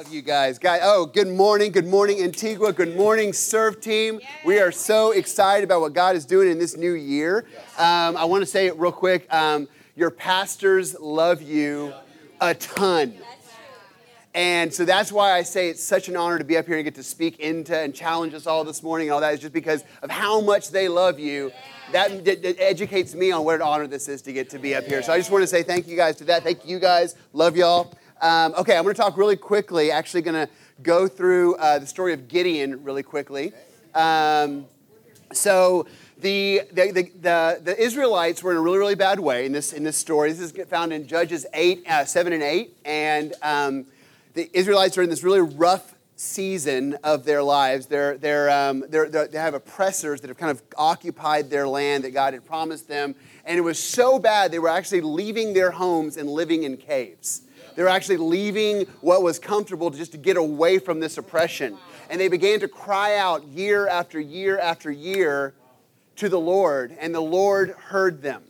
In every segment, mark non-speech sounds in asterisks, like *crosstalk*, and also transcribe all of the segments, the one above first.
Love you guys. Guys, oh, good morning. Good morning, Antigua. Good morning, Serve Team. We are so excited about what God is doing in this new year. Um, I want to say it real quick. Um, your pastors love you a ton. And so that's why I say it's such an honor to be up here and get to speak into and challenge us all this morning and all that is just because of how much they love you. That, that, educates me on what an honor this is to get to be up here. So I just want to say thank you guys to that. Thank you guys. Love y'all. Um, okay, I'm going to talk really quickly. Actually, going to go through uh, the story of Gideon really quickly. Um, so the, the, the, the, Israelites were in a really, really bad way in this, in this story. This is found in Judges 8, uh, 7 and 8. And um, the Israelites are in this really rough season of their lives. They're, they're, um, they're, they're, they have oppressors that have kind of occupied their land that God had promised them. And it was so bad, they were actually leaving their homes and living in caves. They were actually leaving what was comfortable just to get away from this oppression. And they began to cry out year after year after year to the Lord, and the Lord heard them.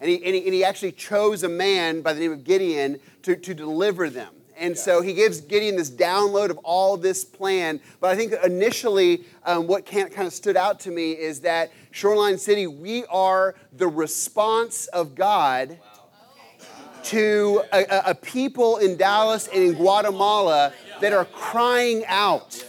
And he, and he, and he actually chose a man by the name of Gideon to, to deliver them. And so he gives Gideon this download of all this plan. But I think initially, um, what kind of stood out to me is that Shoreline City, we are the response of God to a, a people in Dallas and in Guatemala that are crying out.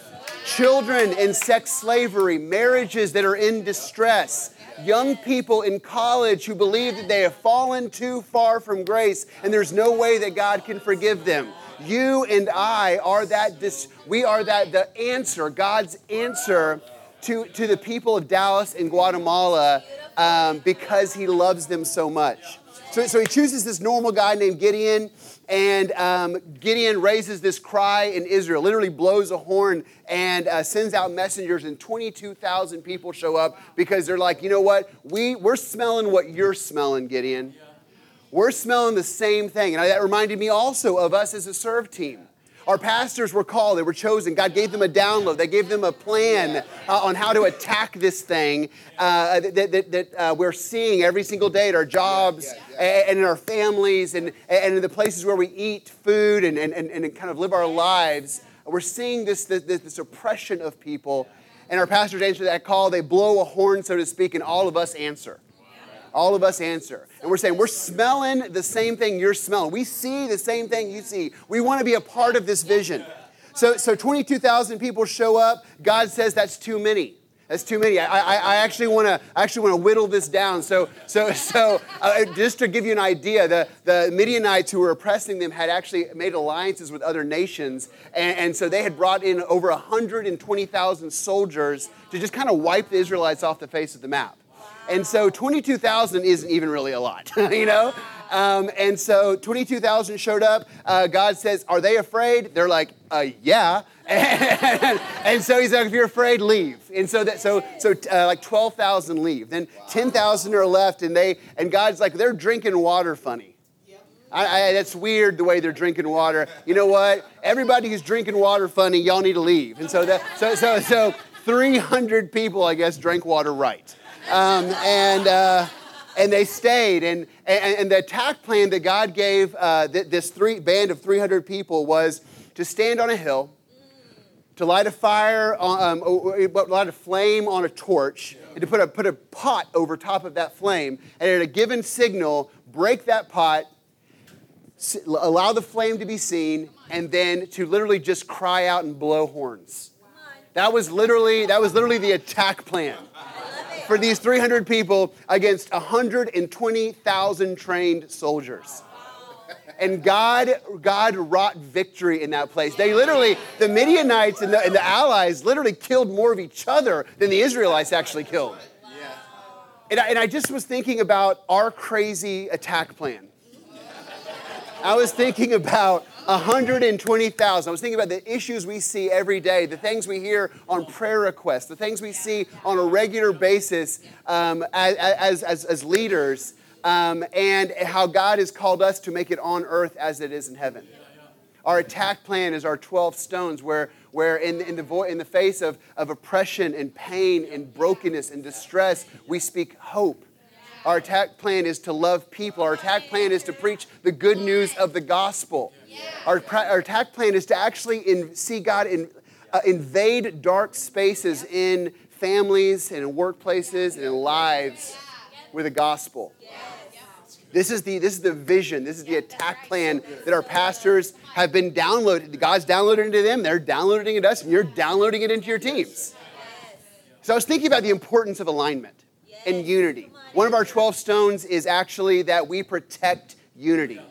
Children in sex slavery, marriages that are in distress, young people in college who believe that they have fallen too far from grace and there's no way that God can forgive them. You and I are that dis- we are that the answer, God's answer to, to the people of Dallas and Guatemala um, because he loves them so much. So, so he chooses this normal guy named Gideon, and um, Gideon raises this cry in Israel, literally blows a horn and uh, sends out messengers, and 22,000 people show up because they're like, you know what? We, we're smelling what you're smelling, Gideon. We're smelling the same thing. And that reminded me also of us as a serve team. Our pastors were called, they were chosen. God gave them a download, they gave them a plan uh, on how to attack this thing uh, that, that, that uh, we're seeing every single day at our jobs and in our families and, and in the places where we eat food and, and, and kind of live our lives. We're seeing this, this, this oppression of people. And our pastors answer that call. They blow a horn, so to speak, and all of us answer all of us answer. And we're saying, we're smelling the same thing you're smelling. We see the same thing you see. We want to be a part of this vision. So, so 22,000 people show up. God says that's too many. That's too many. I, I, I actually want to actually want to whittle this down. So, so, so uh, just to give you an idea, the, the Midianites who were oppressing them had actually made alliances with other nations, and, and so they had brought in over 120,000 soldiers to just kind of wipe the Israelites off the face of the map. And so 22,000 isn't even really a lot, *laughs* you know? Um, and so 22,000 showed up. Uh, God says, Are they afraid? They're like, uh, Yeah. *laughs* And, so he's like, If you're afraid, leave. And so that, so, so uh, like 12,000 leave. Then 10,000 are left, and they, and God's like, They're drinking water funny. I, I, that's weird the way they're drinking water. You know what? Everybody who's drinking water funny, y'all need to leave. And so that, so, so, so 300 people, I guess, drank water right. Um, and, uh, and they stayed. And, and, and, the attack plan that God gave uh, this three, band of 300 people was to stand on a hill, to light a fire, um, light a flame on a torch, and to put a, put a pot over top of that flame, and at a given signal, break that pot, allow the flame to be seen, and then to literally just cry out and blow horns. That was literally, that was literally the attack plan for these 300 people against 120,000 trained soldiers. And God, God wrought victory in that place. They literally, the Midianites and the, and the allies literally killed more of each other than the Israelites actually killed. And I, and I just was thinking about our crazy attack plan. I was thinking about 120,000. I was thinking about the issues we see every day, the things we hear on prayer requests, the things we see on a regular basis um, as, as, as, leaders, um, and how God has called us to make it on earth as it is in heaven. Our attack plan is our 12 stones, where, where in, in, the, vo- in the face of, of oppression and pain and brokenness and distress, we speak hope Our attack plan is to love people. Our attack plan is to preach the good news of the gospel. Our, our attack plan is to actually in, see God in, uh, invade dark spaces in families and in workplaces and in lives with the gospel. This is the this is the vision. This is the attack plan that our pastors have been downloaded. God's downloaded into them. They're downloading it to us, and you're downloading it into your teams. So I was thinking about the importance of alignment and unity. One of our 12 stones is actually that we protect unity.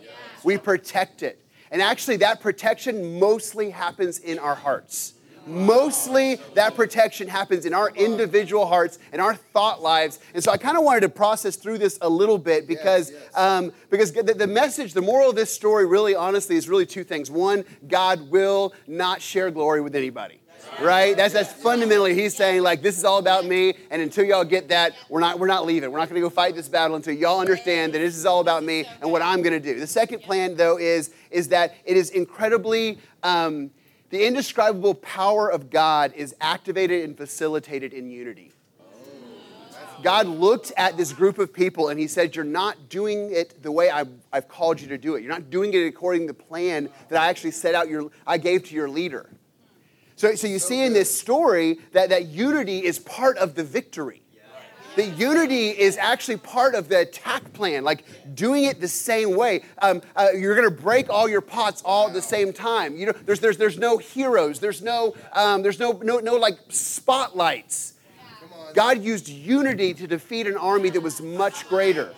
We protect it. And actually, that protection mostly happens in our hearts. Mostly that protection happens in our individual hearts and our thought lives. And so I kind of wanted to process through this a little bit because, um, because the, the message, the moral of this story, really honestly, is really two things. One, God will not share glory with anybody right? That's that's fundamentally he's saying like this is all about me, and until y'all get that, we're not we're not leaving. We're not going to go fight this battle until y'all understand that this is all about me and what I'm going to do. The second plan though is is that it is incredibly. Um, the indescribable power of God is activated and facilitated in unity. God looked at this group of people and he said, You're not doing it the way I've, I've, called you to do it. You're not doing it according to the plan that I actually set out your I gave to your leader. So, so you so see good. in this story that, that unity is part of the victory. The unity is actually part of the attack plan, like doing it the same way. Um, uh, you're going to break all your pots all at the same time. You know, there's, there's, there's no heroes. There's no, um, there's no, no, no like spotlights. God used unity to defeat an army that was much greater.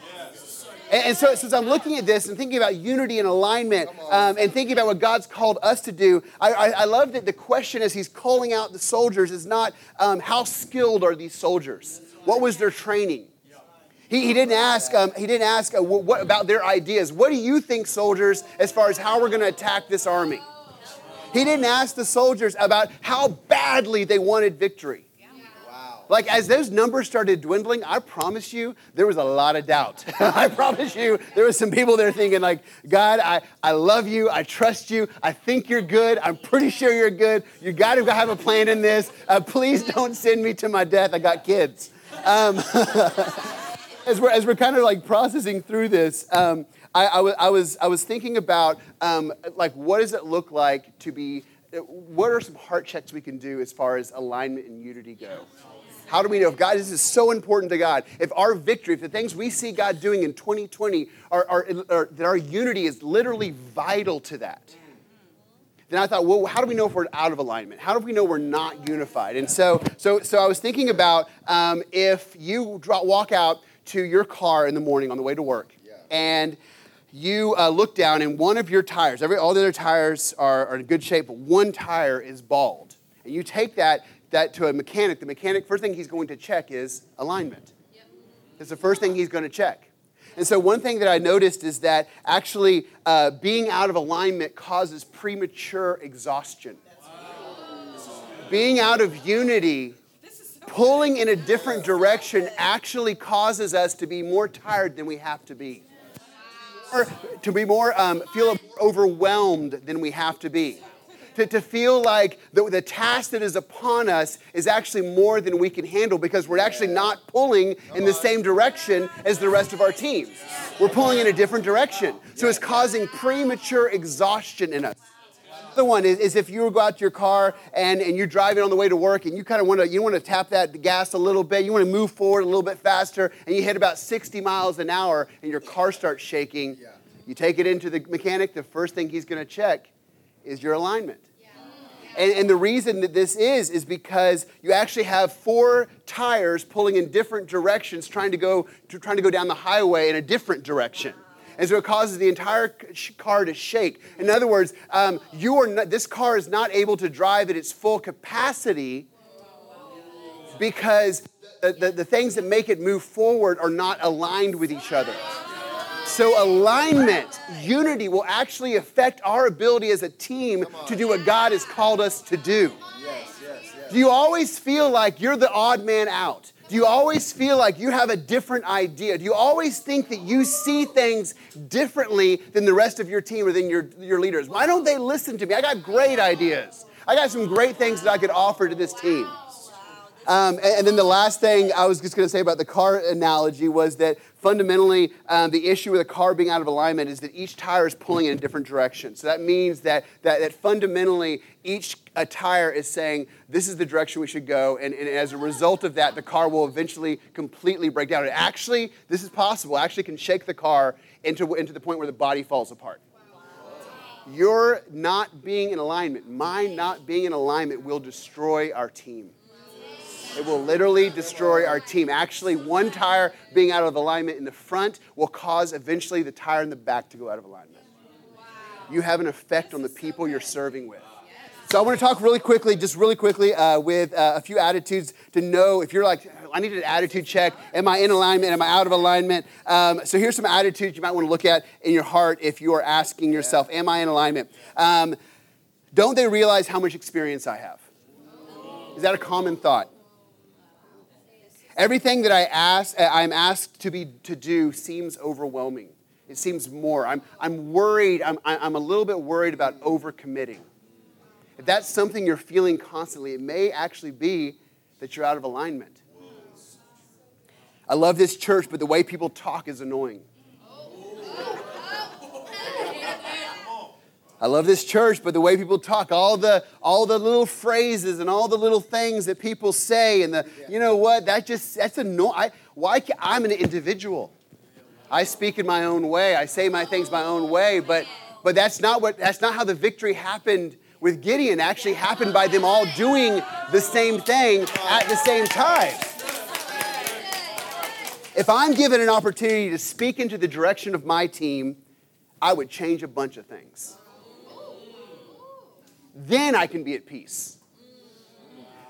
And, so, since I'm looking at this and thinking about unity and alignment um, and thinking about what God's called us to do, I, I, I, love that the question as He's calling out the soldiers is not um, how skilled are these soldiers? What was their training? He, he didn't ask, um, he didn't ask uh, what about their ideas. What do you think, soldiers, as far as how we're going to attack this army? He didn't ask the soldiers about how badly they wanted victory. Like as those numbers started dwindling, I promise you, there was a lot of doubt. *laughs* I promise you, there was some people there thinking like, God, I, I love you. I trust you. I think you're good. I'm pretty sure you're good. You got to have a plan in this. Uh, please don't send me to my death. I got kids. Um, *laughs* as, we're, as we're kind of like processing through this, um, I, I, w- I, was, I was thinking about um, like what does it look like to be, what are some heart checks we can do as far as alignment and unity go? How do we know if God, this is so important to God? If our victory, if the things we see God doing in 2020 are, are, are that our unity is literally vital to that then I thought, well, how do we know if we're out of alignment? How do we know we're not unified? And so, so, so I was thinking about um, if you walk out to your car in the morning on the way to work, yeah. and you uh, look down and one of your tires, every, all the other tires are, are in good shape, but one tire is bald. And you take that, that to a mechanic. The mechanic, first thing he's going to check is alignment. Yep. That's the first thing he's going to check. And so, one thing that I noticed is that actually uh, being out of alignment causes premature exhaustion. Being out of unity, pulling in a different direction, actually causes us to be more tired than we have to be, or to be more um, feel overwhelmed than we have to be to, to feel like the, the task that is upon us is actually more than we can handle because we're actually not pulling in the same direction as the rest of our teams. We're pulling in a different direction. So it's causing premature exhaustion in us. The one is, is if you go out to your car and, and you're driving on the way to work and you kind of want to you want to tap that gas a little bit, you want to move forward a little bit faster, and you hit about 60 miles an hour and your car starts shaking. You take it into the mechanic, the first thing he's going to check is your alignment. And, and, the reason that this is, is because you actually have four tires pulling in different directions, trying to go, to, trying to go down the highway in a different direction. And so it causes the entire car to shake. In other words, um, you are not, this car is not able to drive at its full capacity because the, the, the things that make it move forward are not aligned with each other. So, alignment, unity will actually affect our ability as a team to do what God has called us to do. Yes, yes, yes. Do you always feel like you're the odd man out? Do you always feel like you have a different idea? Do you always think that you see things differently than the rest of your team or than your, your leaders? Why don't they listen to me? I got great ideas. I got some great things that I could offer to this team. Um, and, and, then the last thing I was just going to say about the car analogy was that fundamentally, um, the issue with a car being out of alignment is that each tire is pulling in a different direction. So that means that, that, that fundamentally, each a tire is saying, this is the direction we should go. And, and as a result of that, the car will eventually completely break down. And actually, this is possible, actually can shake the car into, into the point where the body falls apart. Your not being in alignment, my not being in alignment, will destroy our team. It will literally destroy our team. Actually, one tire being out of alignment in the front will cause eventually the tire in the back to go out of alignment. You have an effect on the people you're serving with. So I want to talk really quickly, just really quickly, uh, with uh, a few attitudes to know if you're like, I need an attitude check. Am I in alignment? Am I out of alignment? Um, so here's some attitudes you might want to look at in your heart if you are asking yourself, Am I in alignment? Um, don't they realize how much experience I have? Is that a common thought? Everything that I ask, uh, I'm asked to be to do seems overwhelming. It seems more. I'm, I'm worried. I'm, I'm a little bit worried about overcommitting. If that's something you're feeling constantly, it may actually be that you're out of alignment. I love this church, but the way people talk is annoying. I love this church, but the way people talk, all the all the little phrases and all the little things that people say, and the you know what? That just that's annoying. Why? Can, I'm an individual. I speak in my own way. I say my things my own way, but but that's not what that's not how the victory happened with Gideon. It actually happened by them all doing the same thing at the same time. If I'm given an opportunity to speak into the direction of my team, I would change a bunch of things then I can be at peace.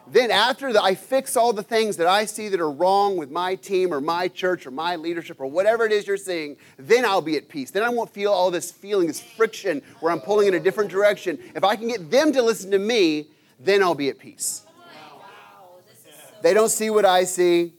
Then, after the, I fix all the things that I see that are wrong with my team or my church or my leadership or whatever it is you're seeing, then I'll be at peace. Then I won't feel all this feeling, this friction where I'm pulling in a different direction. If I can get them to listen to me, then I'll be at peace. They don't see what I see.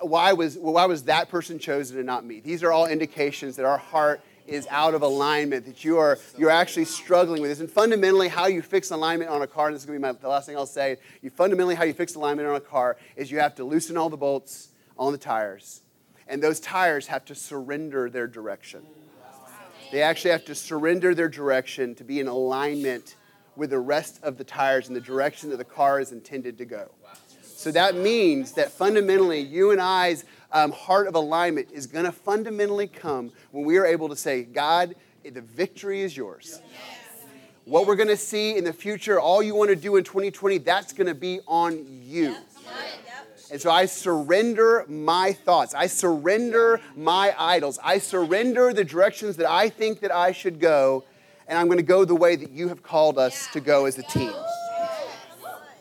Why was, why was that person chosen and not me? These are all indications that our heart is out of alignment, that you are you're actually struggling with this. And fundamentally, how you fix alignment on a car, and this is going to be my, the last thing I'll say, you fundamentally how you fix alignment on a car is you have to loosen all the bolts on the tires. And those tires have to surrender their direction. They actually have to surrender their direction to be in alignment with the rest of the tires in the direction that the car is intended to go. So that means that fundamentally, you and I's um, heart of alignment is going to fundamentally come when we are able to say, God, the victory is yours. What we're going to see in the future, all you want to do in 2020, that's going to be on you. And so I surrender my thoughts. I surrender my idols. I surrender the directions that I think that I should go. And I'm going to go the way that you have called us to go as a team.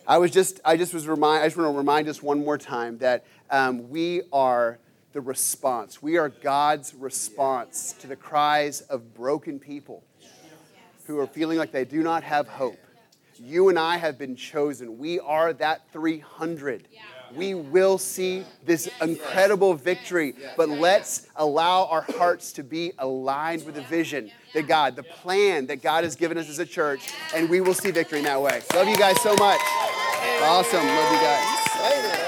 I was just, I just was remind, I just want to remind us one more time that um, we are the response. We are God's response to the cries of broken people who are feeling like they do not have hope. You and I have been chosen. We are that 300. We will see this incredible victory, but let's allow our hearts to be aligned with the vision that God, the plan that God has given us as a church, and we will see victory in that way. Love you guys so much. Awesome. Love you guys.